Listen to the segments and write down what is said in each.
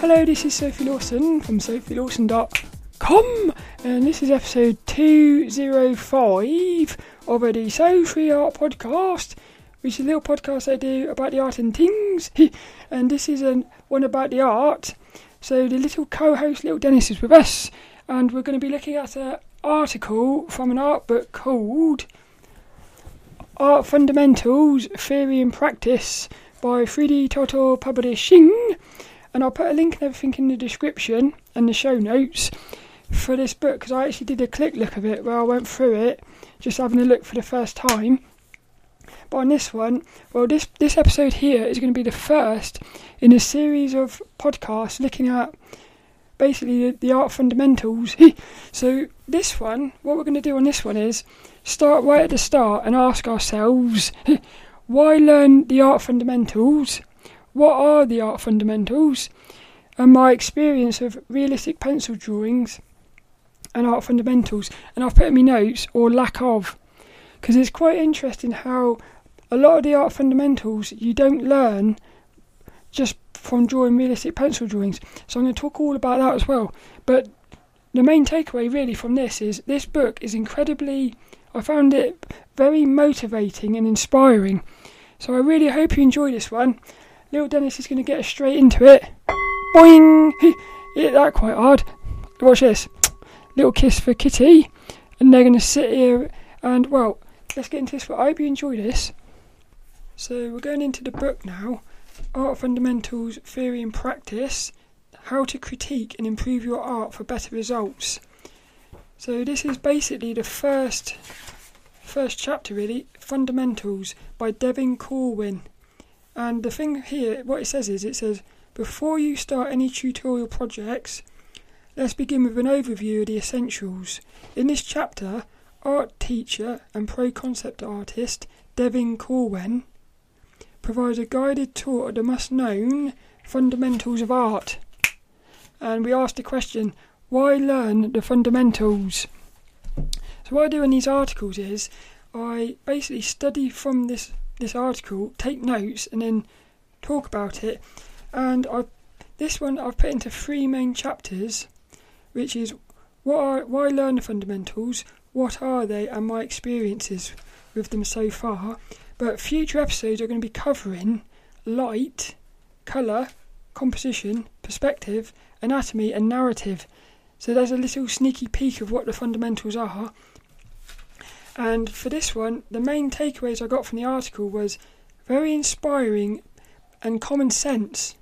Hello, this is Sophie Lawson from sophielawson.com, and this is episode 205 of the Sophie Art Podcast, which is a little podcast I do about the art and things, and this is an, one about the art. So, the little co host, Little Dennis, is with us, and we're going to be looking at an article from an art book called Art Fundamentals Theory in Practice by 3D Total Publishing and I'll put a link and everything in the description and the show notes for this book because I actually did a click look of it where I went through it, just having a look for the first time. But on this one, well, this this episode here is going to be the first in a series of podcasts looking at basically the, the art fundamentals. so this one, what we're going to do on this one is start right at the start and ask ourselves why learn the art fundamentals what are the art fundamentals? And my experience of realistic pencil drawings and art fundamentals. And I've put in my notes, or lack of, because it's quite interesting how a lot of the art fundamentals you don't learn just from drawing realistic pencil drawings. So I'm going to talk all about that as well. But the main takeaway really from this is this book is incredibly I found it very motivating and inspiring. So I really hope you enjoy this one. Little Dennis is going to get straight into it. Boing! Hit that quite hard. Watch this. Little kiss for Kitty. And they're going to sit here and, well, let's get into this. For I hope you enjoy this. So we're going into the book now. Art Fundamentals, Theory in Practice. How to critique and improve your art for better results. So this is basically the first first chapter really, Fundamentals by Devin Corwin. And the thing here, what it says is, it says, before you start any tutorial projects, let's begin with an overview of the essentials. In this chapter, art teacher and pro concept artist Devin Corwin provides a guided tour of the must known fundamentals of art. And we asked the question, why learn the fundamentals? So, what I do in these articles is I basically study from this this article, take notes, and then talk about it. And I, this one I've put into three main chapters, which is what are, why learn the fundamentals, what are they, and my experiences with them so far. But future episodes are going to be covering light, colour, composition, perspective, anatomy, and narrative. So there's a little sneaky peek of what the fundamentals are. And for this one, the main takeaways I got from the article was very inspiring and common sense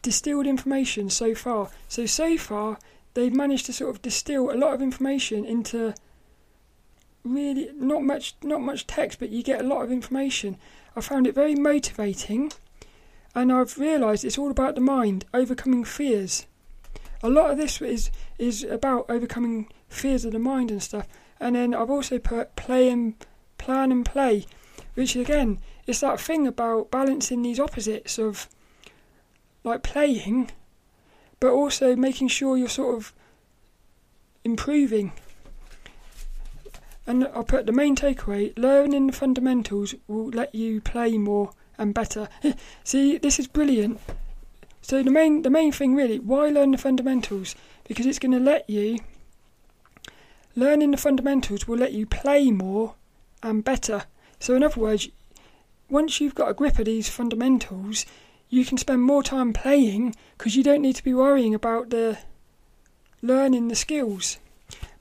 distilled information so far. So so far they've managed to sort of distill a lot of information into really not much not much text but you get a lot of information. I found it very motivating and I've realised it's all about the mind, overcoming fears. A lot of this is is about overcoming fears of the mind and stuff. And then I've also put play and plan and play, which again is that thing about balancing these opposites of like playing, but also making sure you're sort of improving. And I put the main takeaway learning the fundamentals will let you play more and better. See, this is brilliant. So the main the main thing really, why learn the fundamentals? Because it's going to let you Learning the fundamentals will let you play more and better. So, in other words, once you've got a grip of these fundamentals, you can spend more time playing because you don't need to be worrying about the learning the skills.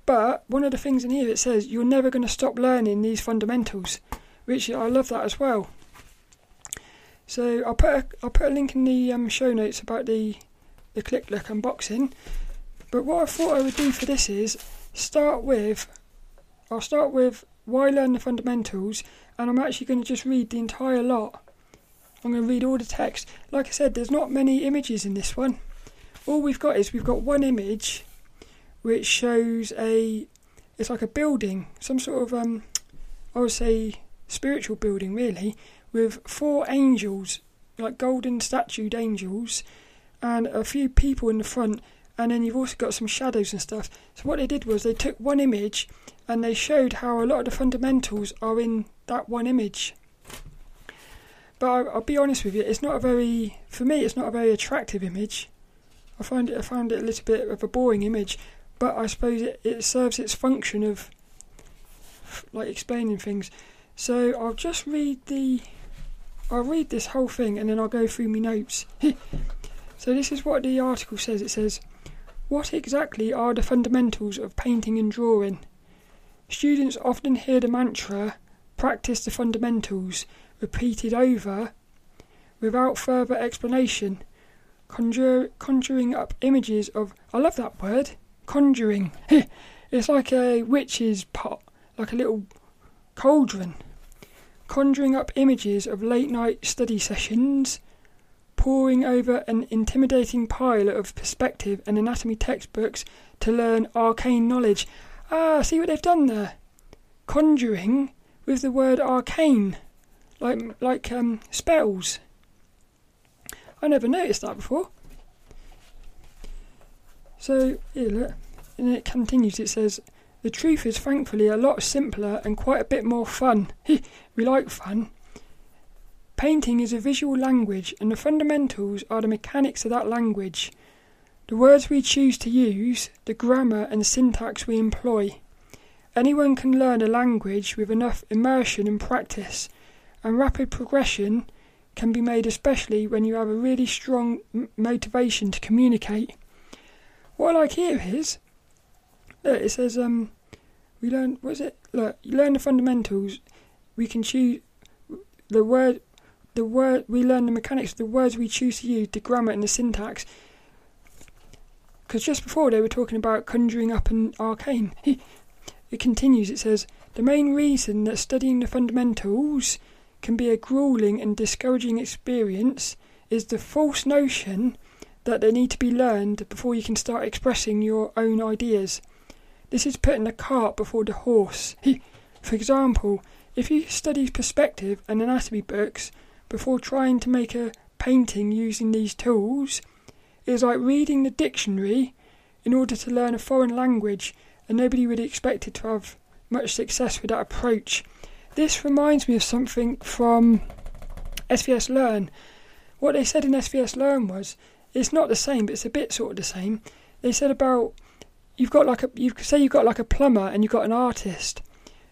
But one of the things in here it says you're never going to stop learning these fundamentals, which I love that as well. So I'll put a, I'll put a link in the um, show notes about the the click look unboxing. But what I thought I would do for this is start with, I'll start with why learn the fundamentals, and I'm actually going to just read the entire lot. I'm going to read all the text. Like I said, there's not many images in this one. All we've got is we've got one image which shows a, it's like a building, some sort of, um, I would say, spiritual building really, with four angels, like golden statued angels, and a few people in the front and then you've also got some shadows and stuff. So what they did was they took one image and they showed how a lot of the fundamentals are in that one image. But I, will be honest with you, it's not a very, for me, it's not a very attractive image. I find it I found it a little bit of a boring image, but I suppose it, it serves its function of like explaining things. So I'll just read the I'll read this whole thing and then I'll go through my notes. so this is what the article says. It says, "What exactly are the fundamentals of painting and drawing?" Students often hear the mantra, "Practice the fundamentals," repeated over without further explanation, conjure, conjuring up images of. I love that word, conjuring. it's like a witch's pot, like a little cauldron conjuring up images of late night study sessions, poring over an intimidating pile of perspective and anatomy textbooks to learn arcane knowledge. Ah, see what they've done there? Conjuring with the word arcane, like like um, spells. I never noticed that before. So here, look, and it continues. It says the truth is thankfully a lot simpler and quite a bit more fun. we like fun. Painting is a visual language, and the fundamentals are the mechanics of that language. The words we choose to use, the grammar and syntax we employ. Anyone can learn a language with enough immersion and practice, and rapid progression can be made especially when you have a really strong motivation to communicate. What I like here is Look, it says um, we learn. What's it? Look, you learn the fundamentals. We can choose the word. The word we learn the mechanics. The words we choose to use, the grammar and the syntax. Because just before they were talking about conjuring up an arcane. it continues. It says the main reason that studying the fundamentals can be a grueling and discouraging experience is the false notion that they need to be learned before you can start expressing your own ideas. This is putting the cart before the horse. For example, if you study perspective and anatomy books before trying to make a painting using these tools, is like reading the dictionary in order to learn a foreign language, and nobody really expected to have much success with that approach. This reminds me of something from SVS Learn. What they said in SVS Learn was it's not the same, but it's a bit sort of the same. They said about you've got like a you say you've got like a plumber and you've got an artist.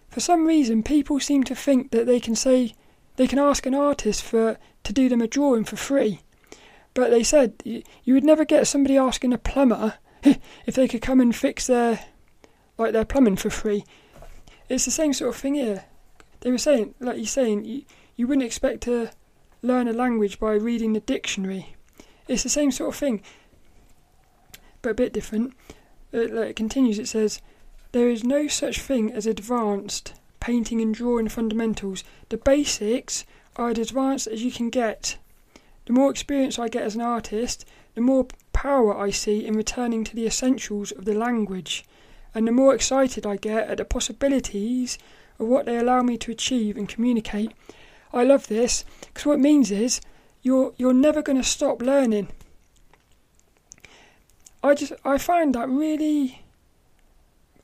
For some reason, people seem to think that they can say they can ask an artist for to do them a drawing for free. But they said you, would never get somebody asking a plumber if they could come and fix their like their plumbing for free. It's the same sort of thing here. They were saying, like you're saying, you, you wouldn't expect to learn a language by reading the dictionary. It's the same sort of thing, but a bit different uh, it, it continues, it says, There is no such thing as advanced painting and drawing fundamentals. The basics are as advanced as you can get. The more experience I get as an artist, the more power I see in returning to the essentials of the language, and the more excited I get at the possibilities of what they allow me to achieve and communicate. I love this because what it means is you're you're never going to stop learning. I just I find that really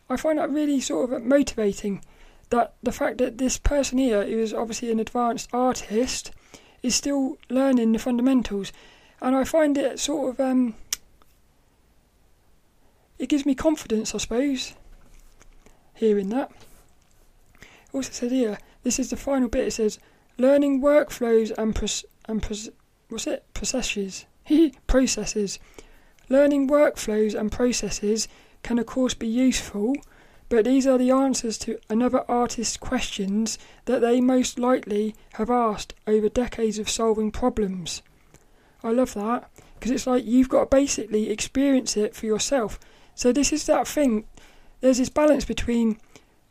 I find that really sort of motivating that the fact that this person here who is obviously an advanced artist is still learning the fundamentals. And I find it sort of um it gives me confidence I suppose hearing that. Also said here this is the final bit. It says learning workflows and pros- and pros- what's it? Processes. He processes. Learning workflows and processes can of course be useful, but these are the answers to another artist's questions that they most likely have asked over decades of solving problems. I love that because it's like you've got to basically experience it for yourself. So this is that thing. There's this balance between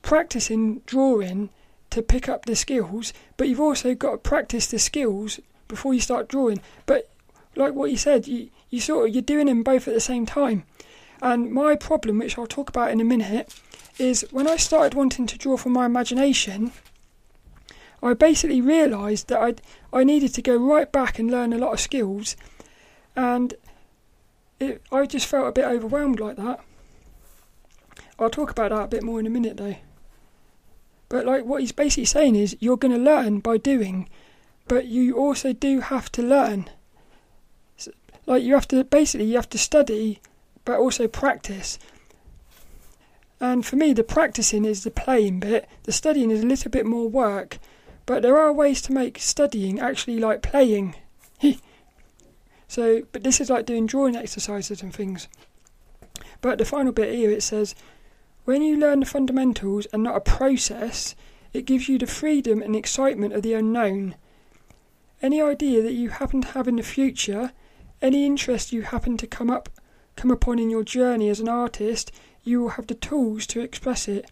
practicing drawing to pick up the skills, but you've also got to practice the skills before you start drawing. But like what you said, you you sort of you're doing them both at the same time. And my problem, which I'll talk about in a minute, is when I started wanting to draw from my imagination, I basically realised that I I needed to go right back and learn a lot of skills, and it, I just felt a bit overwhelmed like that. I'll talk about that a bit more in a minute though. But like what he's basically saying is you're going to learn by doing, but you also do have to learn like you have to basically you have to study, but also practice. And for me, the practicing is the playing bit. The studying is a little bit more work, but there are ways to make studying actually like playing. so, but this is like doing drawing exercises and things. But the final bit here it says, when you learn the fundamentals and not a process, it gives you the freedom and excitement of the unknown. Any idea that you happen to have in the future, any interest you happen to come up come upon in your journey as an artist, you will have the tools to express it.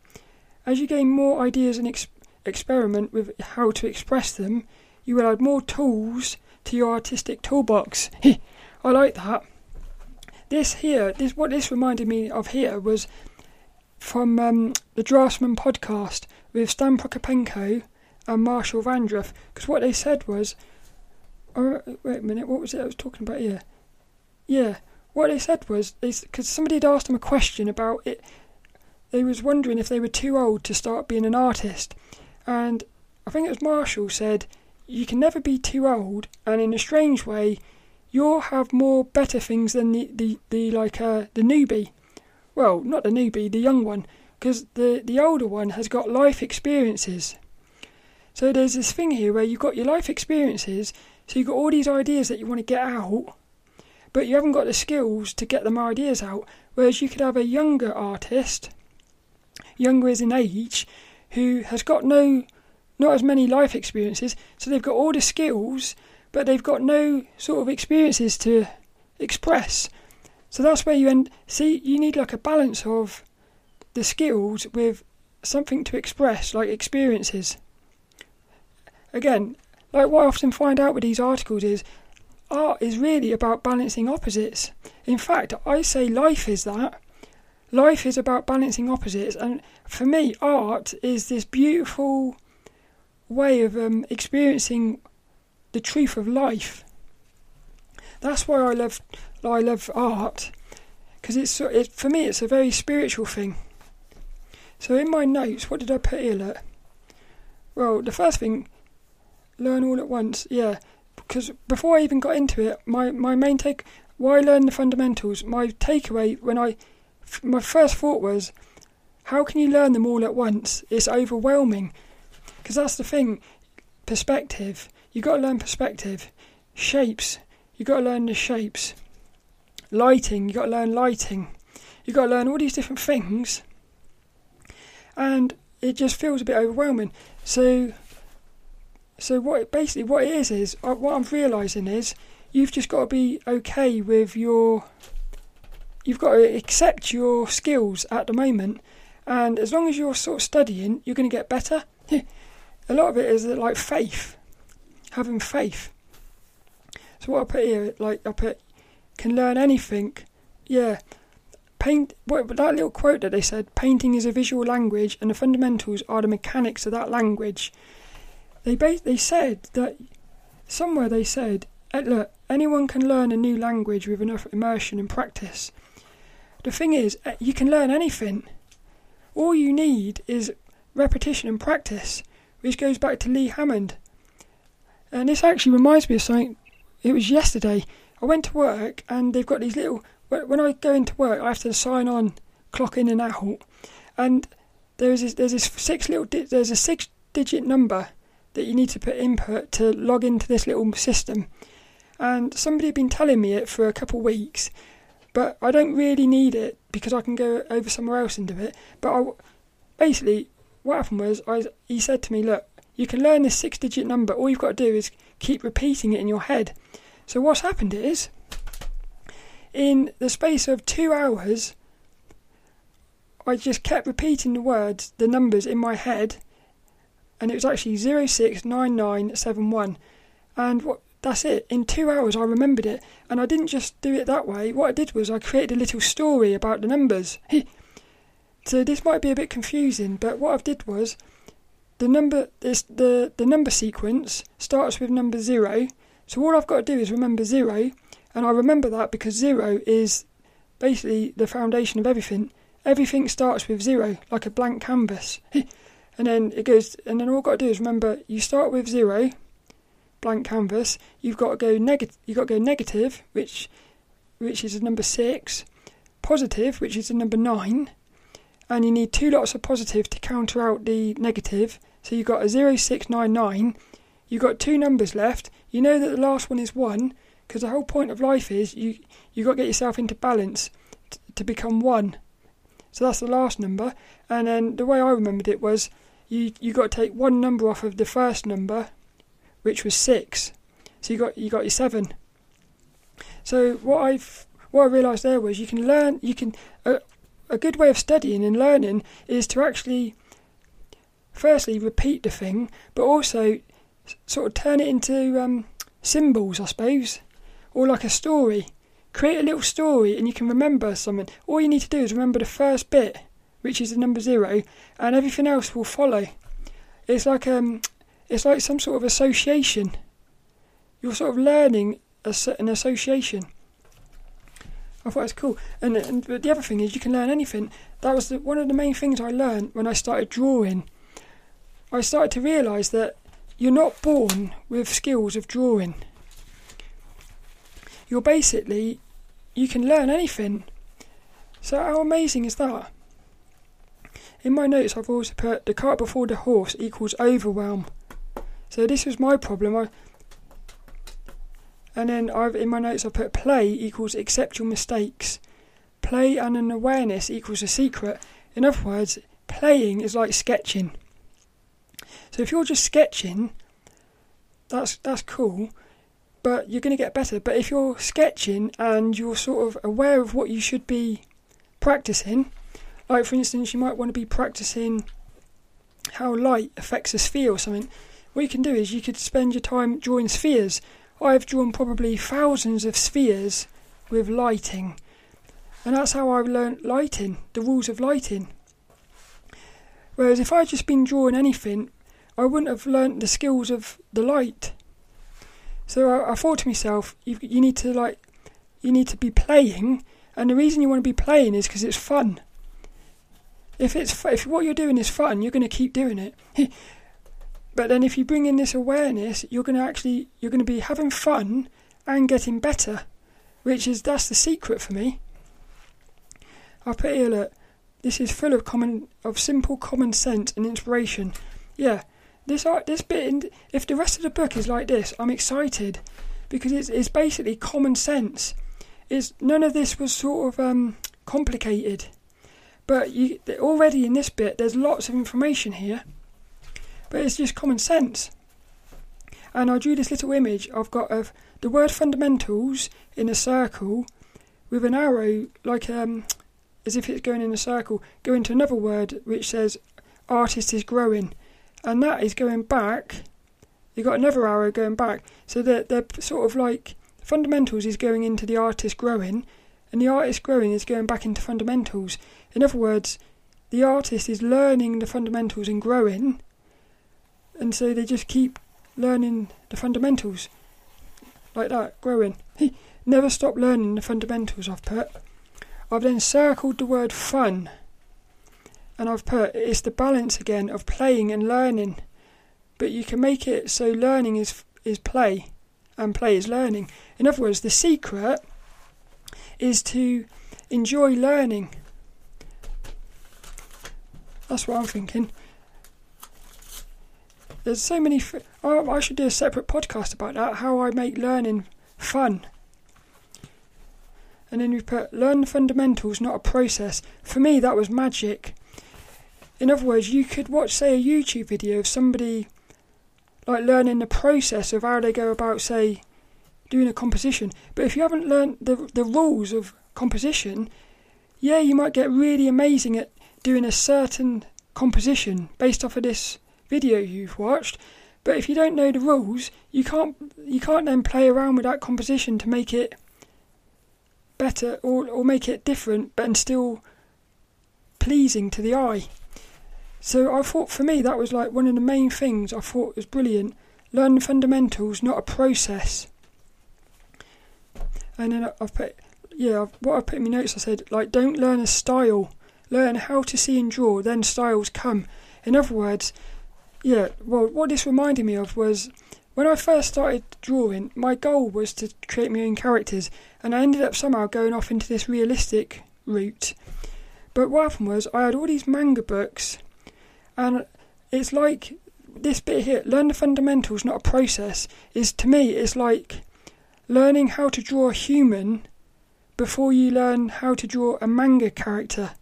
As you gain more ideas and ex- experiment with how to express them, you will add more tools to your artistic toolbox. I like that. This here, this what this reminded me of here was from um, the Draftsman podcast with Stan Prokopenko and Marshall Vandruff. Because what they said was, oh, wait a minute, what was it I was talking about here? Yeah, what they said was, because somebody had asked them a question about it, they was wondering if they were too old to start being an artist, and I think it was Marshall said, you can never be too old, and in a strange way, you'll have more better things than the the, the like uh, the newbie. Well, not the newbie, the young one, because the the older one has got life experiences. So there's this thing here where you've got your life experiences, so you've got all these ideas that you want to get out, but you haven't got the skills to get them ideas out. Whereas you could have a younger artist, younger as in age, who has got no, not as many life experiences, so they've got all the skills, but they've got no sort of experiences to express. So that's where you end. See, you need like a balance of the skills with something to express, like experiences. Again, like what I often find out with these articles is art is really about balancing opposites. In fact, I say life is that. Life is about balancing opposites, and for me, art is this beautiful way of um, experiencing the truth of life. That's why I love I love art because it's it, for me it's a very spiritual thing. So in my notes, what did I put here? Look? Well, the first thing, learn all at once. Yeah, because before I even got into it, my my main take, why learn the fundamentals? My takeaway when I, my first thought was, how can you learn them all at once? It's overwhelming, because that's the thing, perspective. You've got to learn perspective. Shapes. you've got to learn the shapes. Lighting. you've got to learn lighting. You've got to learn all these different things. And it just feels a bit overwhelming. So, so what basically what it is is uh, what I'm realizing is you've just got to be okay with your. You've got to accept your skills at the moment, and as long as you're sort of studying, you're going to get better. a lot of it is like faith having faith. So what I put here, like I put, can learn anything. Yeah, paint. What that little quote that they said, painting is a visual language, and the fundamentals are the mechanics of that language. They they said that somewhere they said, eh, look, anyone can learn a new language with enough immersion and practice. The thing is, eh, you can learn anything. All you need is repetition and practice, which goes back to Lee Hammond. And this actually reminds me of something. It was yesterday. I went to work and they've got these little. When I go into work, I have to sign on, clock in and out, and there's this, there's this six little there's a six digit number that you need to put input to log into this little system. And somebody had been telling me it for a couple of weeks, but I don't really need it because I can go over somewhere else and do it. But I, basically, what happened was I, he said to me, "Look, you can learn this six digit number. All you've got to do is keep repeating it in your head. So, what's happened is, in the space of two hours, I just kept repeating the words, the numbers in my head, and it was actually 069971. And what that's it. In two hours, I remembered it, and I didn't just do it that way. What I did was I created a little story about the numbers. so this might be a bit confusing, but what I did was the number is the the number sequence starts with number zero. So all I've got to do is remember zero, and I remember that because zero is basically the foundation of everything. Everything starts with zero, like a blank canvas, and then it goes. And then all I've got to do is remember you start with zero, blank canvas, you've got to go negative. You've got to go negative, which which is a number six, positive, which is a number nine, and you need two lots of positive to counter out the negative. So you've got a zero six nine nine. You've got two numbers left. You know that the last one is one, because the whole point of life is you you got to get yourself into balance t- to become one. So that's the last number. And then the way I remembered it was you you got to take one number off of the first number, which was six. So you got you got your seven. So what I've what I realised there was you can learn you can a, a good way of studying and learning is to actually firstly repeat the thing, but also sort of turn it into um, symbols, I suppose, or like a story. Create a little story, and you can remember something. All you need to do is remember the first bit, which is the number zero, and everything else will follow. It's like um, it's like some sort of association. You're sort of learning a, an association. I thought it was cool. And, and the other thing is, you can learn anything. That was the, one of the main things I learned when I started drawing. I started to realise that you're not born with skills of drawing. You're basically, you can learn anything. So, how amazing is that? In my notes, I've also put the cart before the horse equals overwhelm. So, this was my problem. I, and then I've in my notes I put play equals accept your mistakes. Play and an awareness equals a secret. In other words, playing is like sketching. So if you're just sketching, that's that's cool, but you're going to get better. But if you're sketching and you're sort of aware of what you should be practicing, like for instance, you might want to be practicing how light affects a sphere or something. What you can do is you could spend your time drawing spheres I've drawn probably thousands of spheres with lighting, and that's how I've learnt lighting, the rules of lighting. Whereas if I'd just been drawing anything, I wouldn't have learnt the skills of the light. So I, I thought to myself, you, you need to like, you need to be playing, and the reason you want to be playing is because it's fun. If it's if what you're doing is fun, you're going to keep doing it. But then if you bring in this awareness, you're going to actually you're going to be having fun and getting better, which is that's the secret for me. I put here that this is full of common of simple common sense and inspiration. Yeah, this art this bit in, if the rest of the book is like this, I'm excited because it's it's basically common sense. It's none of this was sort of um, complicated, but you already in this bit there's lots of information here but it's just common sense. And I drew this little image I've got of the word fundamentals in a circle with an arrow, like um, as if it's going in a circle, going to another word which says artist is growing, and that is going back. You've got another arrow going back, so that they're, they're sort of like fundamentals is going into the artist growing, and the artist growing is going back into fundamentals. In other words, the artist is learning the fundamentals and growing, and so they just keep learning the fundamentals like that, growing. He never stop learning the fundamentals. I've put. I've then circled the word fun, and I've put it's the balance again of playing and learning, but you can make it so learning is is play, and play is learning. In other words, the secret is to enjoy learning. That's what I'm thinking. There's so many. Oh, I should do a separate podcast about that. How I make learning fun. And then we put learn fundamentals, not a process. For me, that was magic. In other words, you could watch, say, a YouTube video of somebody like learning the process of how they go about, say, doing a composition. But if you haven't learned the the rules of composition, yeah, you might get really amazing at doing a certain composition based off of this video you've watched. But if you don't know the rules, you can't you can't then play around with that composition to make it better or or make it different, but and still pleasing to the eye. So I thought for me that was like one of the main things I thought was brilliant. Learn the fundamentals, not a process. And then I've put yeah, what I put in my notes I said like don't learn a style, learn how to see and draw, then styles come. In other words, yeah, well, what this reminded me of was when I first started drawing, my goal was to create my own characters, and I ended up somehow going off into this realistic route. But what happened was, I had all these manga books, and it's like this bit here learn the fundamentals, not a process. Is to me, it's like learning how to draw a human before you learn how to draw a manga character.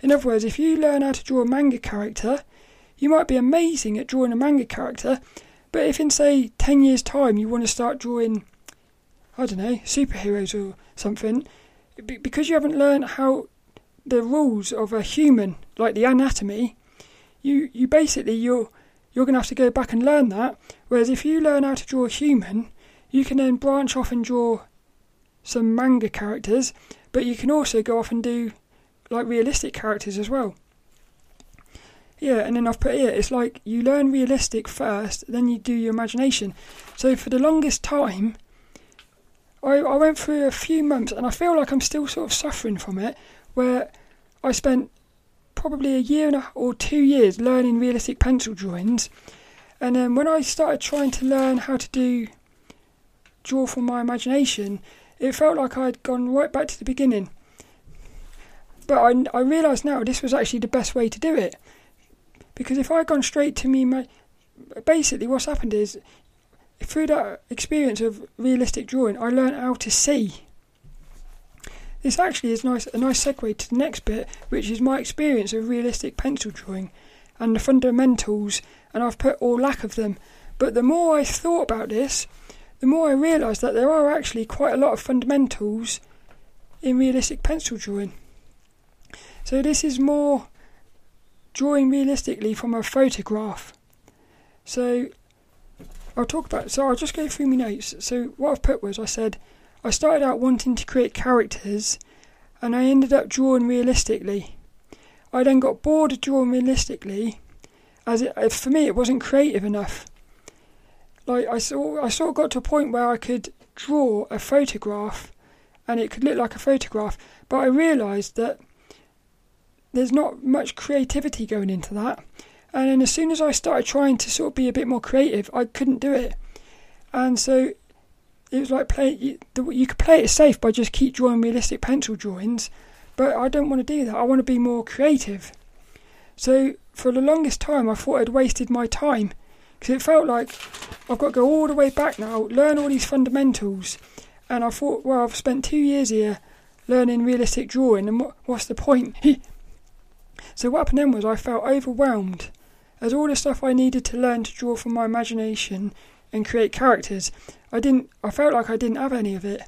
In other words, if you learn how to draw a manga character, you might be amazing at drawing a manga character, but if in say 10 years' time you want to start drawing, I don't know, superheroes or something, because you haven't learned how the rules of a human, like the anatomy, you, you basically you're you're going to have to go back and learn that. Whereas if you learn how to draw a human, you can then branch off and draw some manga characters, but you can also go off and do like realistic characters as well. Yeah, and then I've put here, it's like you learn realistic first, then you do your imagination. So for the longest time, I, I went through a few months and I feel like I'm still sort of suffering from it, where I spent probably a year and a, or two years learning realistic pencil drawings. And then when I started trying to learn how to do draw from my imagination, it felt like I'd gone right back to the beginning. But I, I realised now this was actually the best way to do it because if I had gone straight to me, my, basically what's happened is through that experience of realistic drawing, I learned how to see. This actually is nice a nice segue to the next bit, which is my experience of realistic pencil drawing and the fundamentals, and I've put all lack of them. But the more I thought about this, the more I realised that there are actually quite a lot of fundamentals in realistic pencil drawing. So this is more drawing realistically from a photograph. So I'll talk about. So I'll just go through my notes. So what I've put was I said I started out wanting to create characters, and I ended up drawing realistically. I then got bored of drawing realistically, as it, for me it wasn't creative enough. Like I saw, I sort of got to a point where I could draw a photograph, and it could look like a photograph. But I realised that there's not much creativity going into that. And then as soon as I started trying to sort of be a bit more creative, I couldn't do it. And so it was like play. You, you could play it safe by just keep drawing realistic pencil drawings, but I don't want to do that. I want to be more creative. So for the longest time, I thought I'd wasted my time because it felt like I've got to go all the way back now, learn all these fundamentals, and I thought, well, I've spent two years here learning realistic drawing, and what, what's the point? So what happened then was I felt overwhelmed as all the stuff I needed to learn to draw from my imagination and create characters, I didn't I felt like I didn't have any of it.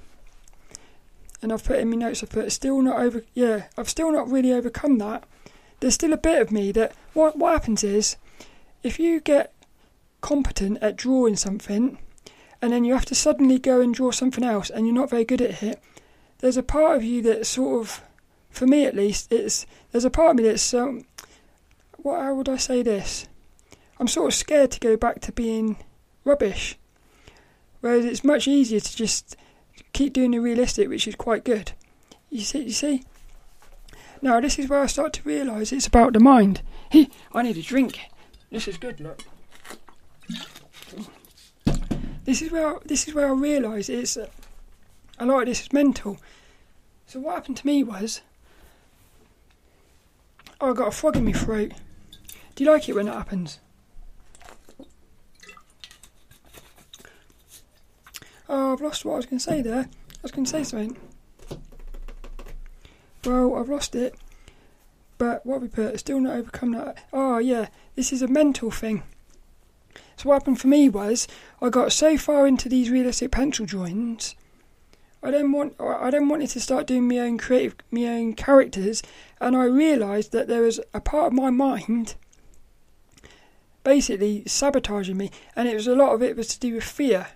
And I've put in my notes I've put still not over yeah, I've still not really overcome that. There's still a bit of me that what what happens is if you get competent at drawing something and then you have to suddenly go and draw something else and you're not very good at it, there's a part of you that sort of for me at least, it's there's a part of me that's um, what how would I say this? I'm sort of scared to go back to being rubbish. Whereas it's much easier to just keep doing the realistic, which is quite good. You see, you see. Now this is where I start to realise it's about the mind. He, I need a drink. This is good. Look. This is where this is where I realise it's. Uh, a lot of this is mental. So what happened to me was I got a frog in my throat. Do you like it when that happens? Oh, I've lost what I was going to say there. I was going to say something. Well, I've lost it. But what we put, still not overcome that. Oh, yeah, this is a mental thing. So what happened for me was I got so far into these realistic pencil drawings I then want I then wanted to start doing my own creative my own characters and I realised that there was a part of my mind basically sabotaging me and it was a lot of it was to do with fear.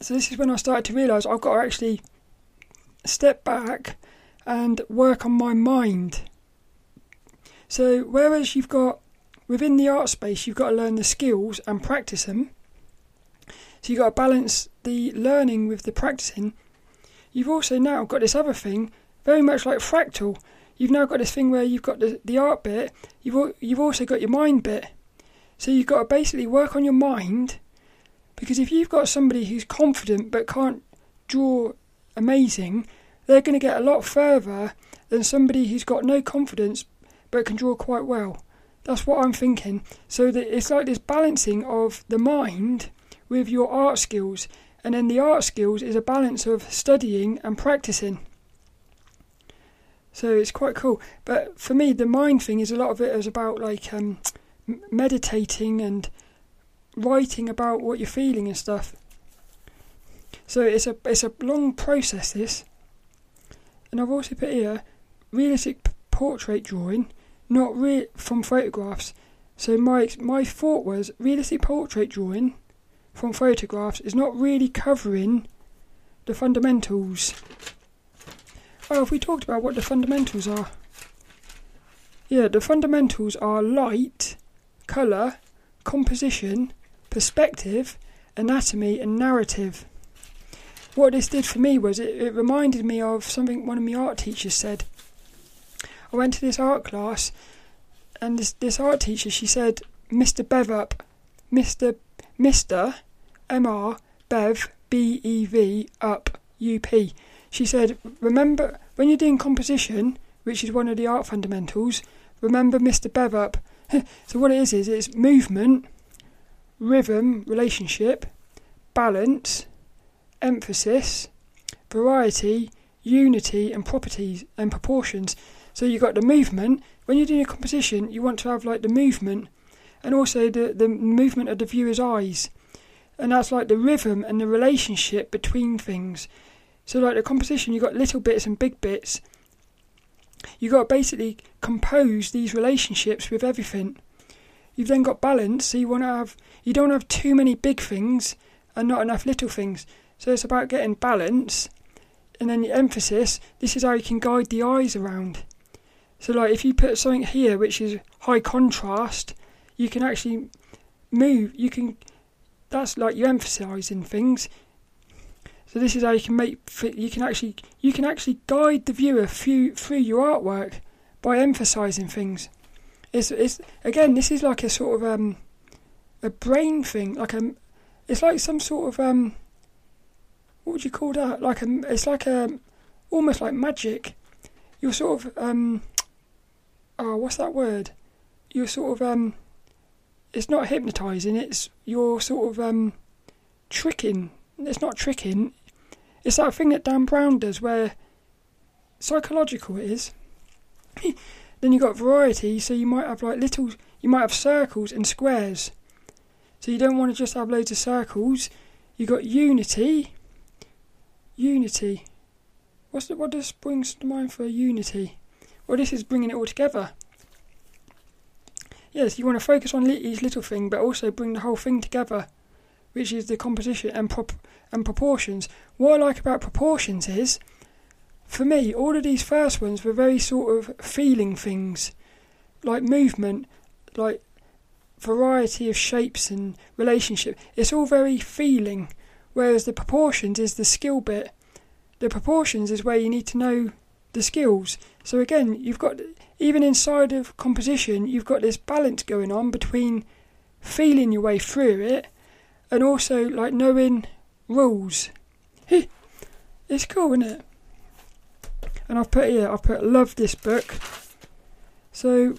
So this is when I started to realise I've got to actually step back and work on my mind. So whereas you've got within the art space you've got to learn the skills and practice them so you've got to balance the learning with the practicing. You've also now got this other thing, very much like fractal. You've now got this thing where you've got the, the art bit, you've, you've also got your mind bit. So you've got to basically work on your mind Because if you've got somebody who's confident but can't draw amazing, they're going to get a lot further than somebody who's got no confidence but can draw quite well. That's what I'm thinking. So that it's like this balancing of the mind with your art skills, and then the art skills is a balance of studying and practicing. So it's quite cool. But for me, the mind thing is a lot of it is about like um, meditating and writing about what you're feeling and stuff. So it's a it's a long process this. And I've also put here realistic portrait drawing, not from photographs. So my my thought was realistic portrait drawing from photographs is not really covering the fundamentals. Oh, have we talked about what the fundamentals are? Yeah, the fundamentals are light, colour, composition, perspective, anatomy, and narrative. What this did for me was it, it reminded me of something one of my art teachers said. I went to this art class, and this, this art teacher she said, Mr. Bevup, Mr. Mr. Mr. Bev B E V up U P. She said, remember when you're doing composition, which is one of the art fundamentals, remember Mr. Bevup. so what it is is it's movement, rhythm, relationship, balance, emphasis, variety, unity, and properties and proportions. So you've got the movement. When you're doing a composition, you want to have like the movement and also the, the movement of the viewer's eyes. And that's like the rhythm and the relationship between things. So, like the composition, you've got little bits and big bits. You've got to basically compose these relationships with everything. You've then got balance, so you want to have, you don't have too many big things and not enough little things. So, it's about getting balance. And then the emphasis, this is how you can guide the eyes around. So, like if you put something here which is high contrast, you can actually move. You can. That's like you emphasising things. So this is how you can make. You can actually you can actually guide the viewer through through your artwork by emphasising things. It's it's again. This is like a sort of um a brain thing. Like a. It's like some sort of um. What would you call that? Like a. It's like a. Almost like magic. You're sort of um. Oh, what's that word? You're sort of um it's not hypnotizing. It's you're sort of um, tricking. It's not tricking. It's that thing that Derren Brown does, where psychological it is. then you've got variety, so you might have like little. You might have circles and squares. So you don't want to just have loads of circles. You've got unity. Unity. What's the, what does brings to mind for unity? Well, this is bringing it all together yes, you want to focus on each little thing, but also bring the whole thing together, which is the composition and prop and proportions. What I like about proportions is, for me, all of these first ones were very sort of feeling things, like movement, like variety of shapes and relationship. It's all very feeling, whereas the proportions is the skill bit. The proportions is where you need to know the skills. So again, you've got even inside of composition, you've got this balance going on between feeling your way through it and also like knowing rules. it's cool, isn't it? And I've put here, I've put love this book. So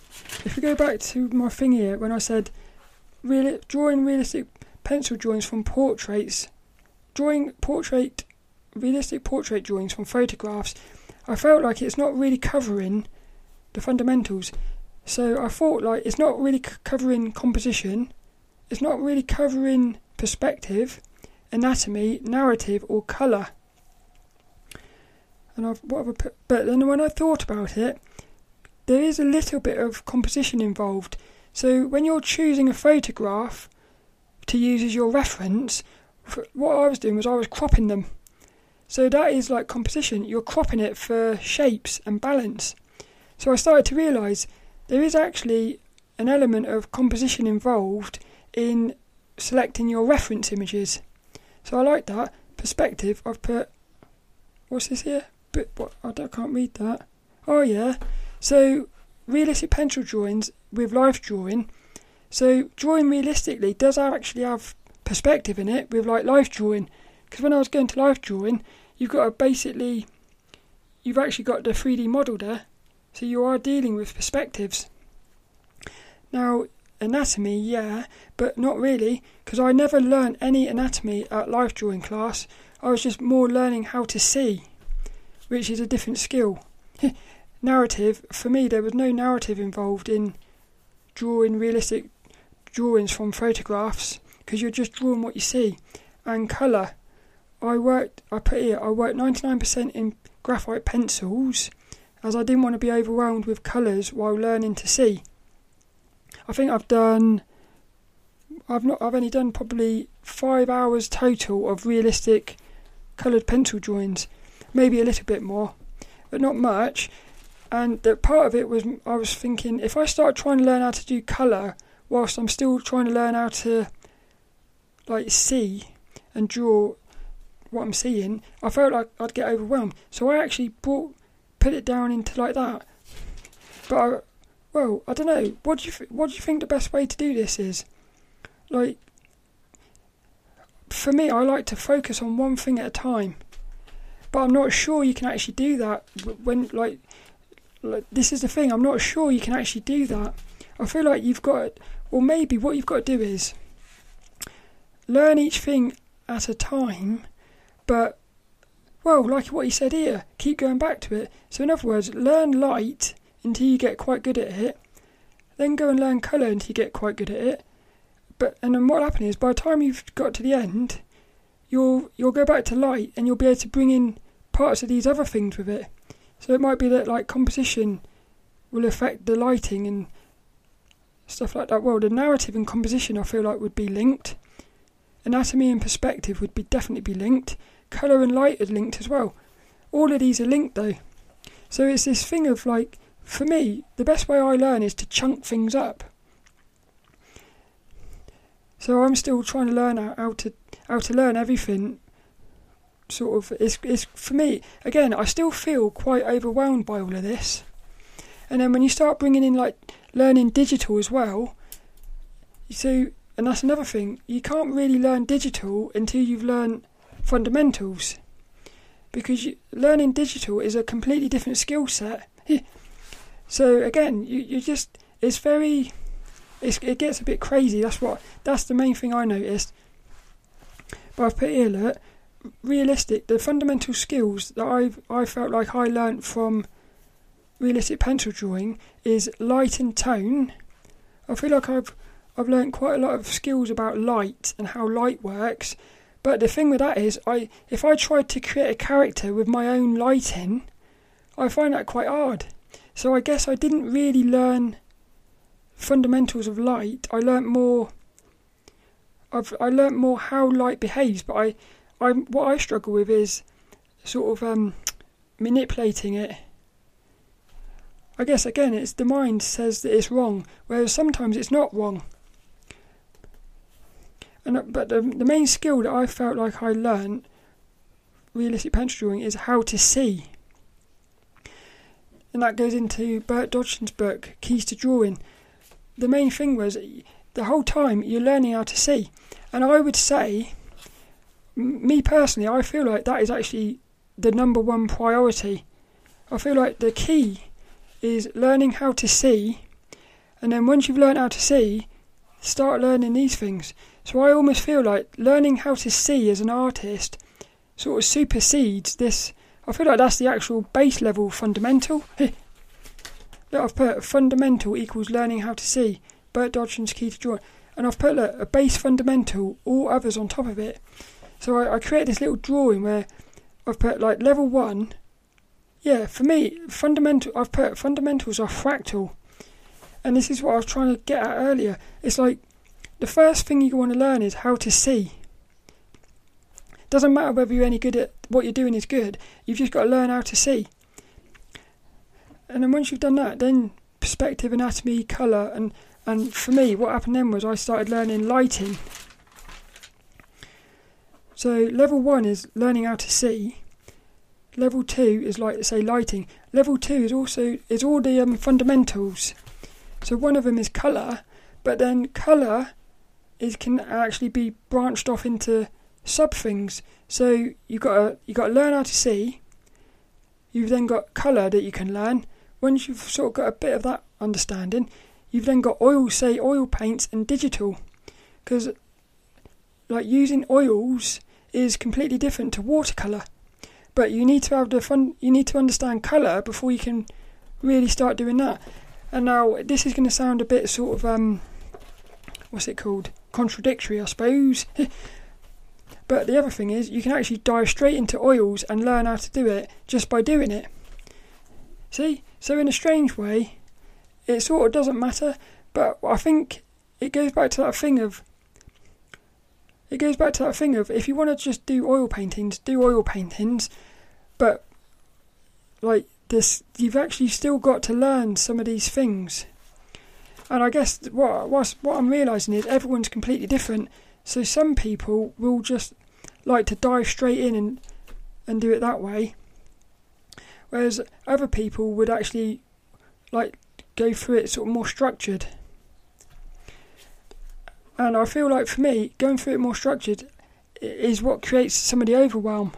if we go back to my thing here, when I said drawing realistic pencil drawings from portraits, drawing portrait realistic portrait drawings from photographs, I felt like it's not really covering the fundamentals. So I thought like it's not really c- covering composition, it's not really covering perspective, anatomy, narrative, or colour. And I've what have I put? But then when I thought about it, there is a little bit of composition involved. So when you're choosing a photograph to use as your reference, what I was doing was I was cropping them. So that is like composition. You're cropping it for shapes and balance. So I started to realise there is actually an element of composition involved in selecting your reference images. So I like that perspective. I've put what's this here? But what I, can't read that. Oh yeah. So realistic pencil drawings with life drawing. So drawing realistically does actually have perspective in it with like life drawing. Because when I was going to life drawing, you've got to basically, you've actually got the 3D model there, so you are dealing with perspectives. Now, anatomy, yeah, but not really, because I never learned any anatomy at life drawing class. I was just more learning how to see, which is a different skill. narrative, for me, there was no narrative involved in drawing realistic drawings from photographs because you're just drawing what you see. And colour, I worked, I put here, I worked 99% in graphite pencils as I didn't want to be overwhelmed with colours while learning to see. I think I've done, I've not, I've only done probably five hours total of realistic coloured pencil drawings, maybe a little bit more, but not much. And the part of it was I was thinking if I start trying to learn how to do colour whilst I'm still trying to learn how to like see and draw what I'm seeing, I felt like I'd get overwhelmed. So I actually brought put it down into like that. But I, well, I don't know. What do you th- what do you think the best way to do this is? Like for me, I like to focus on one thing at a time. But I'm not sure you can actually do that when like, like this is the thing. I'm not sure you can actually do that. I feel like you've got, or maybe what you've got to do is learn each thing at a time, but well, like what he said here, keep going back to it. So, in other words, learn light until you get quite good at it, then go and learn colour until you get quite good at it. But and then what'll happen is by the time you've got to the end, you'll you'll go back to light and you'll be able to bring in parts of these other things with it. So it might be that like composition will affect the lighting and stuff like that. Well, the narrative and composition I feel like would be linked. Anatomy and perspective would be definitely be linked. Colour and light are linked as well. All of these are linked though. So it's this thing of like, for me, the best way I learn is to chunk things up. So I'm still trying to learn how, how to how to learn everything. Sort of, it's, it's for me again. I still feel quite overwhelmed by all of this. And then when you start bringing in like learning digital as well, so and that's another thing. You can't really learn digital until you've learned fundamentals, because learning digital is a completely different skill set. so again, you you just it's very it's, it gets a bit crazy. That's what that's the main thing I noticed. But I've put here look realistic. The fundamental skills that I've I felt like I learnt from realistic pencil drawing is light and tone. I feel like I've I've learnt quite a lot of skills about light and how light works. But the thing with that is, I if I tried to create a character with my own lighting, I find that quite hard. So I guess I didn't really learn fundamentals of light. I learnt more. I've I learnt more how light behaves, but I, I what I struggle with is sort of um, manipulating it. I guess again, it's the mind says that it's wrong, whereas sometimes it's not wrong. And uh, but the the main skill that I felt like I learnt realistic pencil drawing is how to see. And that goes into Bert Dodson's book, Keys to Drawing. The main thing was the whole time you're learning how to see. And I would say, me personally, I feel like that is actually the number one priority. I feel like the key is learning how to see, and then once you've learned how to see, start learning these things. So I almost feel like learning how to see as an artist sort of supersedes this. I feel like that's the actual base level fundamental. Look, I've put fundamental equals learning how to see. Bert Dodson's key to drawing. And I've put look, a base fundamental, all others on top of it. So I, I create this little drawing where I've put like level one. Yeah, for me, fundamental. I've put fundamentals are fractal, and this is what I was trying to get at earlier. It's like the first thing you want to learn is how to see. Doesn't matter whether you're any good at what you're doing is good. You've just got to learn how to see. And then once you've done that, then perspective, anatomy, colour, and and for me, what happened then was I started learning lighting. So level one is learning how to see. Level two is like say lighting. Level two is also is all the um, fundamentals. So one of them is colour, but then colour it can actually be branched off into sub things. So you got you got to learn how to see. You've then got colour that you can learn. Once you've sort of got a bit of that understanding, you've then got oil, say oil paints and digital, because like using oils is completely different to watercolor. But you need to have the fun. You need to understand color before you can really start doing that. And now this is going to sound a bit sort of um, what's it called? Contradictory, I suppose. but the other thing is, you can actually dive straight into oils and learn how to do it just by doing it. See? So, in a strange way, it sort of doesn't matter, but I think it goes back to that thing of. It goes back to that thing of if you want to just do oil paintings, do oil paintings, but like this, you've actually still got to learn some of these things. And I guess what what, I'm realizing is everyone's completely different. So some people will just like to dive straight in and and do it that way, whereas other people would actually like go through it sort of more structured. And I feel like for me, going through it more structured is what creates some of the overwhelm.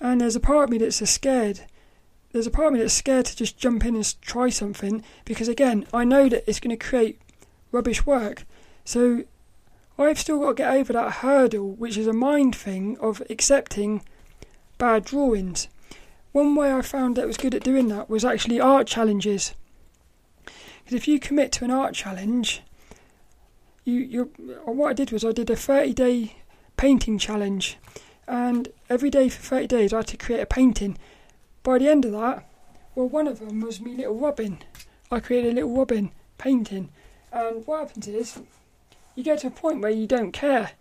And there's a part of me that's scared there's a part of me that's scared to just jump in and try something because again I know that it's going to create rubbish work. So I've still got to get over that hurdle, which is a mind thing of accepting bad drawings. One way I found that was good at doing that was actually art challenges. Because if you commit to an art challenge, you you uh, what I did was I did a 30 day painting challenge, and every day for 30 days I had to create a painting by the end of that, well, one of them was me little robin. I created a little robin painting, and what happens is you get to a point where you don't care.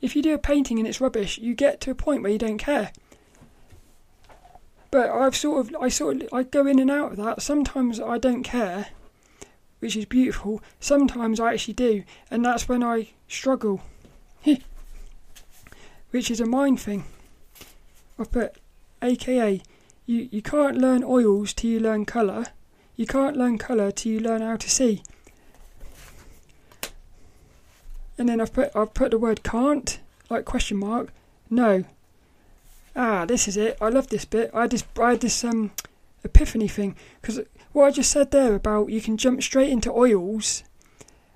If you do a painting and it's rubbish, you get to a point where you don't care. But I've sort of, I sort of, I go in and out of that. Sometimes I don't care, which is beautiful. Sometimes I actually do, and that's when I struggle, which is a mind thing. I put, AKA, you, you can't learn oils till you learn colour. You can't learn colour till you learn how to see. And then I've put I've put the word can't, like question mark. No. Ah, this is it. I love this bit. I this I had this um epiphany thing because what I just said there about you can jump straight into oils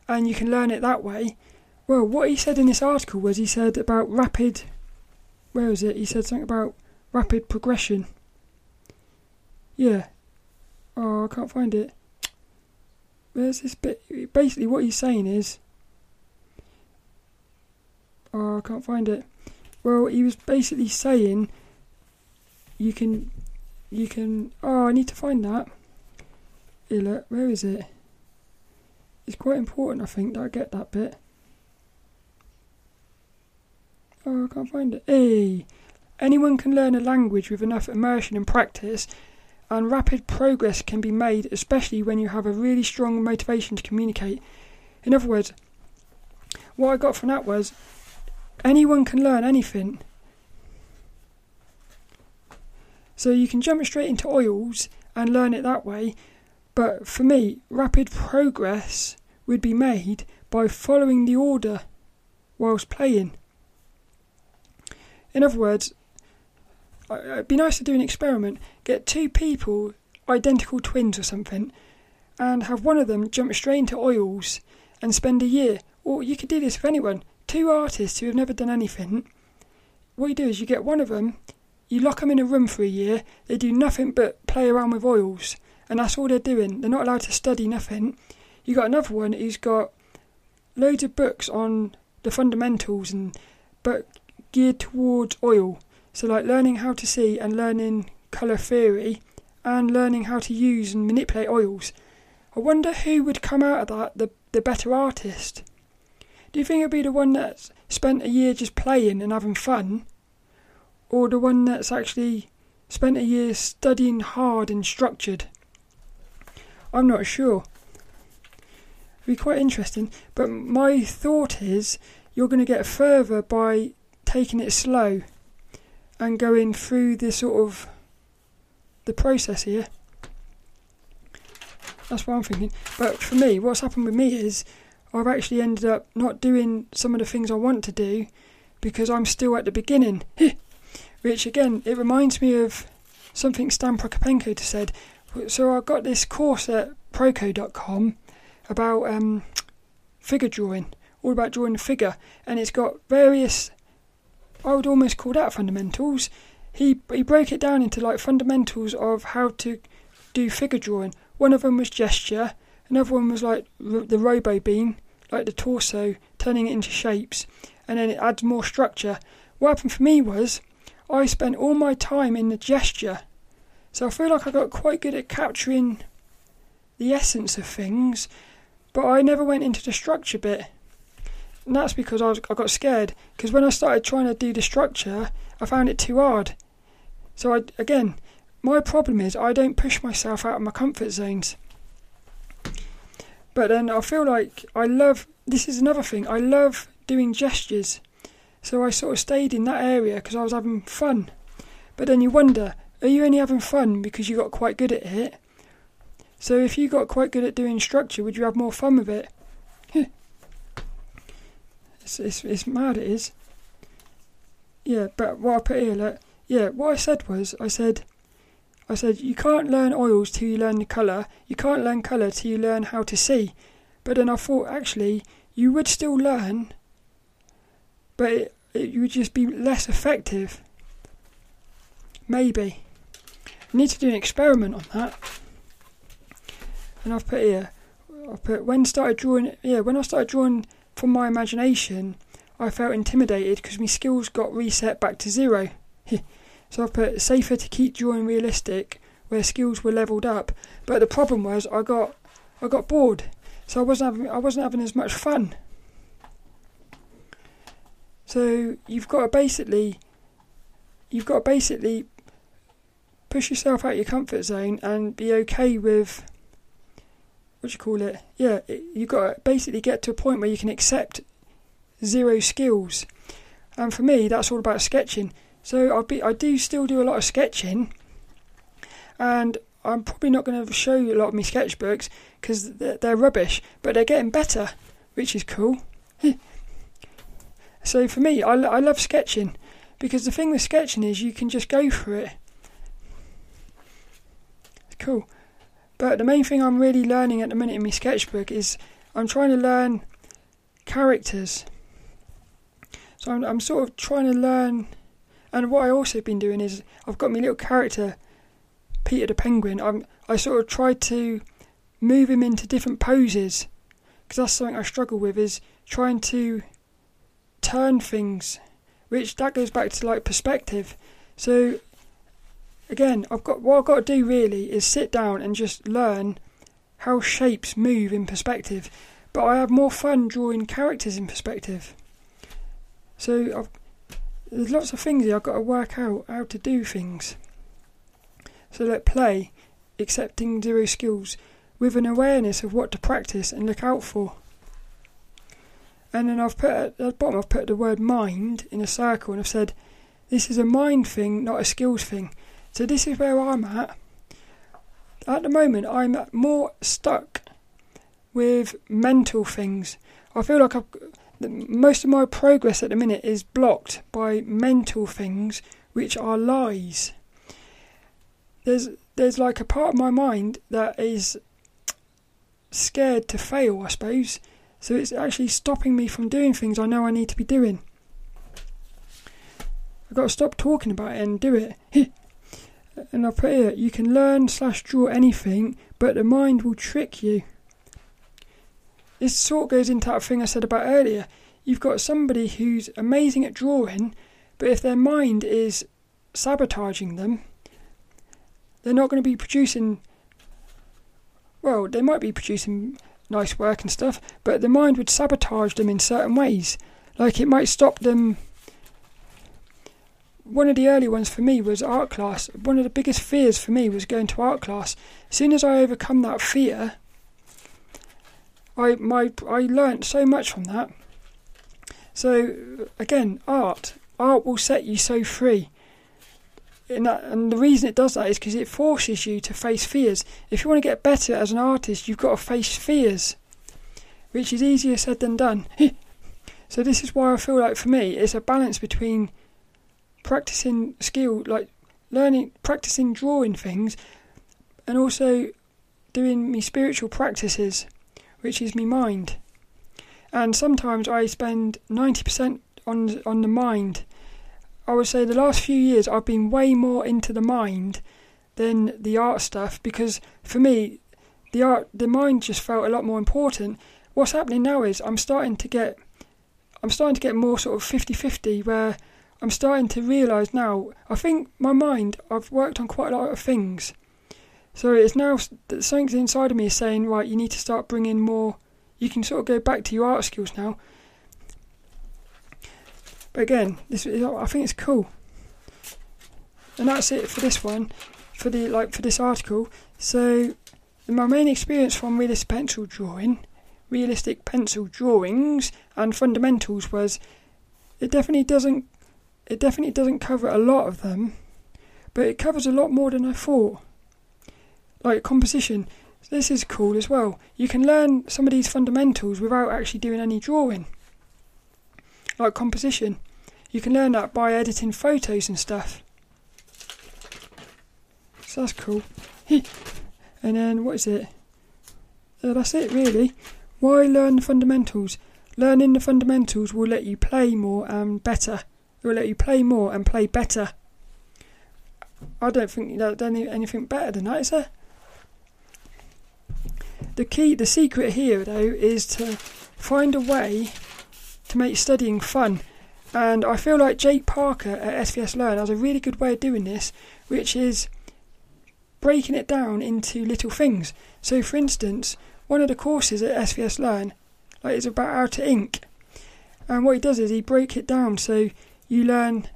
and you can learn it that way. Well, what he said in this article was he said about rapid. Where was it? He said something about rapid progression. Yeah. Oh, I can't find it. Where's this bit? Basically, what he's saying is. Oh, I can't find it. Well, he was basically saying you can. You can. Oh, I need to find that. Here, look, where is it? It's quite important, I think, that I get that bit. Oh, I can't find it. Hey! Anyone can learn a language with enough immersion and practice and rapid progress can be made, especially when you have a really strong motivation to communicate. In other words, what I got from that was anyone can learn anything. So you can jump straight into oils and learn it that way. But for me, rapid progress would be made by following the order whilst playing. In other words, it'd be nice to do an experiment. Get two people, identical twins or something, and have one of them jump straight into oils and spend a year. Or you could do this with anyone. Two artists who have never done anything. What you do is you get one of them, you lock them in a room for a year. They do nothing but play around with oils, and that's all they're doing. They're not allowed to study nothing. You got another one who's got loads of books on the fundamentals and but geared towards oil so, like learning how to see and learning colour theory and learning how to use and manipulate oils. I wonder who would come out of that the, the better artist. Do you think it'd be the one that's spent a year just playing and having fun? Or the one that's actually spent a year studying hard and structured? I'm not sure. It'd be quite interesting, but my thought is you're going to get further by taking it slow and going through the sort of the process here. That's what I'm thinking. But for me, what's happened with me is I've actually ended up not doing some of the things I want to do because I'm still at the beginning. Which again, it reminds me of something Stan Prokopenko said. So I got this course at Proko.com about um, figure drawing, all about drawing a figure, and it's got various. I would almost call that fundamentals. He he broke it down into like fundamentals of how to do figure drawing. One of them was gesture. Another one was like the robo bean, like the torso, turning it into shapes, and then it adds more structure. What happened for me was I spent all my time in the gesture, so I feel like I got quite good at capturing the essence of things, but I never went into the structure bit. And that's because I, was, I got scared. Because when I started trying to do the structure, I found it too hard. So I, again, my problem is I don't push myself out of my comfort zones. But then I feel like I love. This is another thing. I love doing gestures. So I sort of stayed in that area because I was having fun. But then you wonder, are you only having fun because you got quite good at it? So if you got quite good at doing structure, would you have more fun with it? It's, it's, it's mad, it is. Yeah, but what I put here, look, yeah, what I said was, I said, I said, you can't learn oils till you learn the colour. You can't learn colour till you learn how to see. But then I thought, actually, you would still learn, but it, it would just be less effective. Maybe. Need to do an experiment on that. And I've put here, I've put when started drawing. Yeah, when I started drawing from my imagination, I felt intimidated because my skills got reset back to zero. So I put safer to keep drawing realistic where skills were leveled up. But the problem was I got I got bored. So I wasn't having I wasn't having as much fun. So you've got to basically you've got to basically push yourself out of your comfort zone and be okay with what you call it? Yeah, you've got to basically get to a point where you can accept zero skills. And for me, that's all about sketching. So I be I do still do a lot of sketching, and I'm probably not going to show you a lot of my sketchbooks because they're, they're rubbish, but they're getting better, which is cool. so for me, I, I love sketching because the thing with sketching is you can just go for it. Cool. But the main thing I'm really learning at the minute in my sketchbook is I'm trying to learn characters. So I'm, I'm sort of trying to learn and what I also been doing is I've got my little character, Peter the Penguin. I'm I sort of tried to move him into different poses because that's something I struggle with is trying to turn things, which that goes back to like perspective. So again, I've got what I've got to do really is sit down and just learn how shapes move in perspective. But I have more fun drawing characters in perspective. So I've there's lots of things here I've got to work out how to do things. So let play, accepting zero skills, with an awareness of what to practice and look out for. And then I've put at the bottom I've put the word mind in a circle and I've said this is a mind thing, not a skills thing. So this is where I'm at. At the moment I'm more stuck with mental things. I feel like I've most of my progress at the minute is blocked by mental things which are lies. There's there's like a part of my mind that is scared to fail, I suppose. So it's actually stopping me from doing things I know I need to be doing. I've got to stop talking about it and do it. and I put here, you can learn slash draw anything, but the mind will trick you. This sort goes into that thing I said about earlier. You've got somebody who's amazing at drawing, but if their mind is sabotaging them, they're not going to be producing. Well, they might be producing nice work and stuff, but the mind would sabotage them in certain ways. Like it might stop them. One of the early ones for me was art class. One of the biggest fears for me was going to art class. As soon as I overcome that fear, I my I learnt so much from that. So again, art art will set you so free. And, that, and the reason it does that is because it forces you to face fears. If you want to get better as an artist, you've got to face fears, which is easier said than done. so this is why I feel like for me it's a balance between practicing skill, like learning, practicing drawing things, and also doing me spiritual practices, which is me mind. And sometimes I spend ninety percent on on the mind. I would say the last few years I've been way more into the mind than the art stuff because for me the art the mind just felt a lot more important. What's happening now is I'm starting to get I'm starting to get more sort of 50-50 where I'm starting to realise now I think my mind I've worked on quite a lot of things. So it's now something inside of me is saying right you need to start bringing more you can sort of go back to your art skills now. But again, this I think it's cool. And that's it for this one, for the like for this article. So my main experience from realistic pencil drawing, realistic pencil drawings and fundamentals was it definitely doesn't it definitely doesn't cover a lot of them, but it covers a lot more than I thought. Like composition, this is cool as well. You can learn some of these fundamentals without actually doing any drawing. Like composition, you can learn that by editing photos and stuff. So that's cool. and then what is it? Uh, that's it really. Why learn the fundamentals? Learning the fundamentals will let you play more and better. Will let you play more and play better. I don't think you there's anything better than that, is there? The key, the secret here, though, is to find a way to make studying fun. And I feel like Jake Parker at SVS Learn has a really good way of doing this, which is breaking it down into little things. So, for instance, one of the courses at SVS Learn like is about how to ink, and what he does is he breaks it down so you learn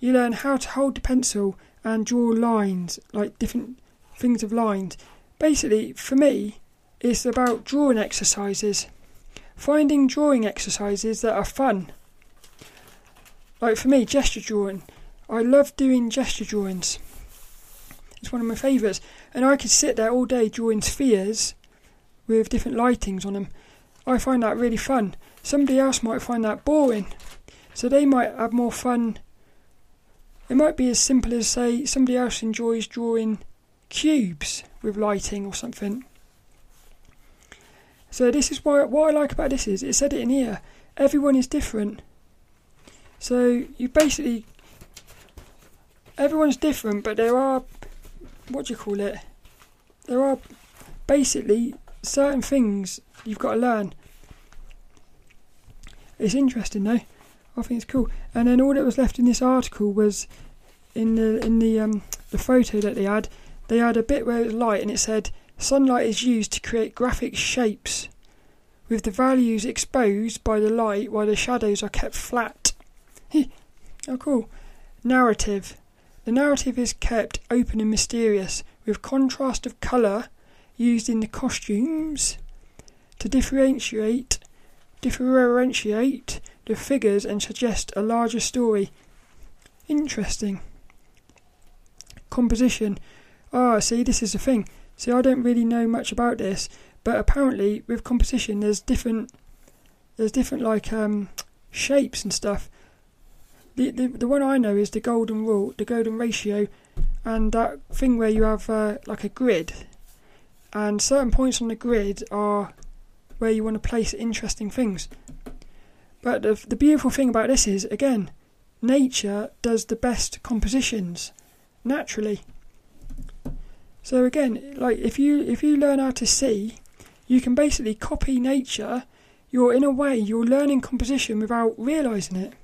you learn how to hold the pencil and draw lines, like different things of lines. Basically, for me, it's about drawing exercises. Finding drawing exercises that are fun. Like for me, gesture drawing. I love doing gesture drawings. It's one of my favourites. And I could sit there all day drawing spheres with different lightings on them. I find that really fun. Somebody else might find that boring. So they might have more fun. It might be as simple as, say, somebody else enjoys drawing cubes with lighting or something. So this is why what I like about this is it said it in here. Everyone is different. So you basically everyone's different, but there are what do you call it? There are basically certain things you've got to learn. It's interesting though. I think it's cool. And then all that was left in this article was in the in the um, the photo that they had. They had a bit where it was light, and it said Sunlight is used to create graphic shapes, with the values exposed by the light while the shadows are kept flat. oh, cool. Narrative. The narrative is kept open and mysterious, with contrast of colour used in the costumes to differentiate differentiate the figures and suggest a larger story. Interesting. Composition. Ah, see, this is the thing. See, I don't really know much about this, but apparently with composition, there's different, there's different like um, shapes and stuff. The, the the one I know is the golden rule, the golden ratio, and that thing where you have uh, like a grid, and certain points on the grid are where you want to place interesting things. But the the beautiful thing about this is again, nature does the best compositions naturally. So again, like if you if you learn how to see, you can basically copy nature. You're in a way you're learning composition without realizing it.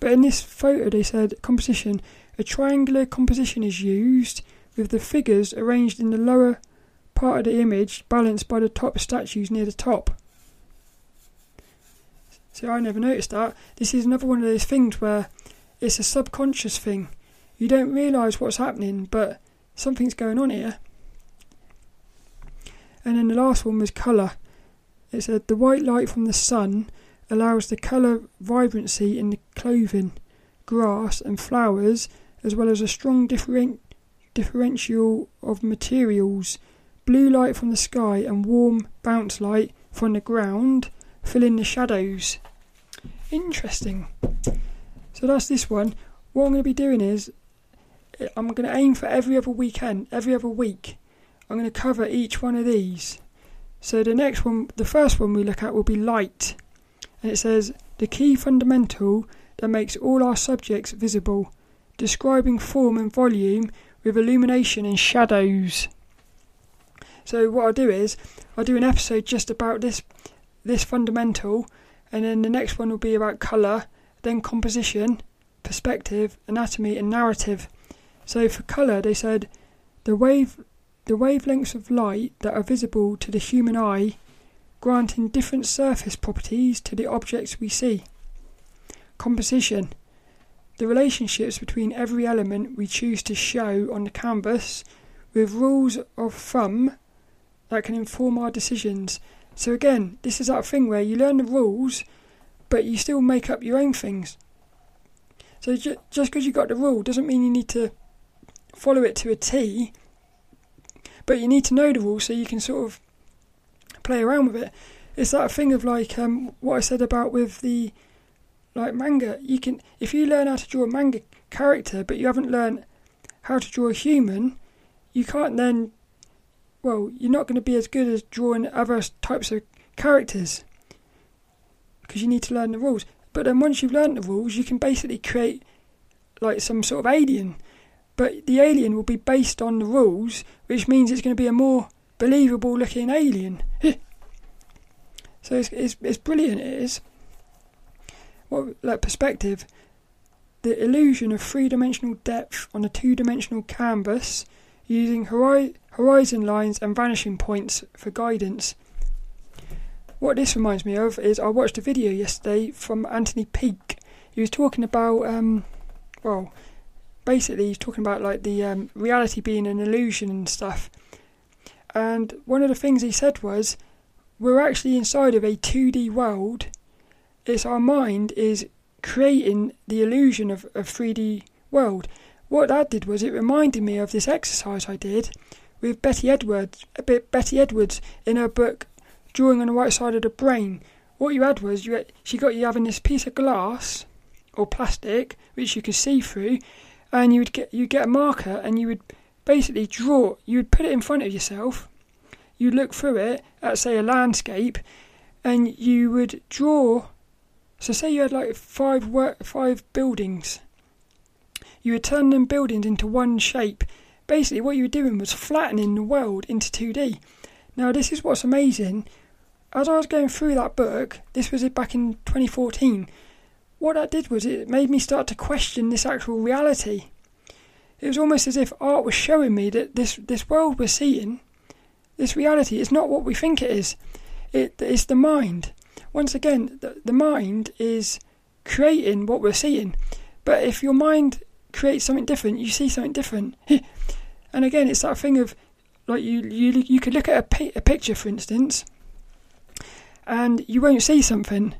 But in this photo, they said composition. A triangular composition is used with the figures arranged in the lower part of the image, balanced by the top statues near the top. See, I never noticed that. This is another one of those things where it's a subconscious thing. You don't realise what's happening, but something's going on here. And then the last one was colour. It said the white light from the sun allows the colour vibrancy in the clothing, grass, and flowers, as well as a strong different, differential of materials. Blue light from the sky and warm bounce light from the ground, fill in the shadows. Interesting. So that's this one. What I'm going to be doing is I'm going to aim for every other weekend, every other week. I'm going to cover each one of these. So the next one, the first one we look at will be light. And it says the key fundamental that makes all our subjects visible, describing form and volume with illumination and shadows. So what I'll do is I'll do an episode just about this this fundamental and then the next one will be about colour, then composition, perspective, anatomy and narrative. So for colour they said the wave the wavelengths of light that are visible to the human eye granting different surface properties to the objects we see. Composition the relationships between every element we choose to show on the canvas with rules of thumb that can inform our decisions. So, again, this is that thing where you learn the rules, but you still make up your own things. So, ju- just because you got the rule doesn't mean you need to follow it to a T, but you need to know the rules so you can sort of play around with it. It's that thing of like um, what I said about with the like manga. You can if you learn how to draw a manga character, but you haven't learned how to draw a human, you can't then. Well, you're not going to be as good as drawing other types of characters because you need to learn the rules. But then once you've learned the rules, you can basically create like some sort of alien. But the alien will be based on the rules, which means it's going to be a more believable looking alien. so it's, it's, it's brilliant, it is. What, like perspective, the illusion of three dimensional depth on a two dimensional canvas using hori- horizon lines and vanishing points for guidance. What this reminds me of is I watched a video yesterday from Anthony Peake. He was talking about, um, well, basically he's talking about like the um, reality being an illusion and stuff. And one of the things he said was, we're actually inside of a 2D world. It's our mind is creating the illusion of a 3D world. What that did was it reminded me of this exercise I did with Betty Edwards, a bit Betty Edwards in her book Drawing on the Right Side of the Brain. What you had was you had, she got you having this piece of glass or plastic which you could see through, and you would get you get a marker and you would basically draw. You would put it in front of yourself. You'd look through it at say a landscape, and you would draw. So say you had like five work, five buildings. You would turn them buildings into one shape. Basically, what you were doing was flattening the world into 2D. Now, this is what's amazing. As I was going through that book, this was it back in 2014 what that did was it made me start to question this actual reality. It was almost as if art was showing me that this, this world we're seeing, this reality, is not what we think it is. It, it's the mind. Once again, the, the mind is creating what we're seeing. But if your mind creates something different, you see something different. and again, it's that thing of like you you you could look at a, pi- a picture, for instance, and you won't see something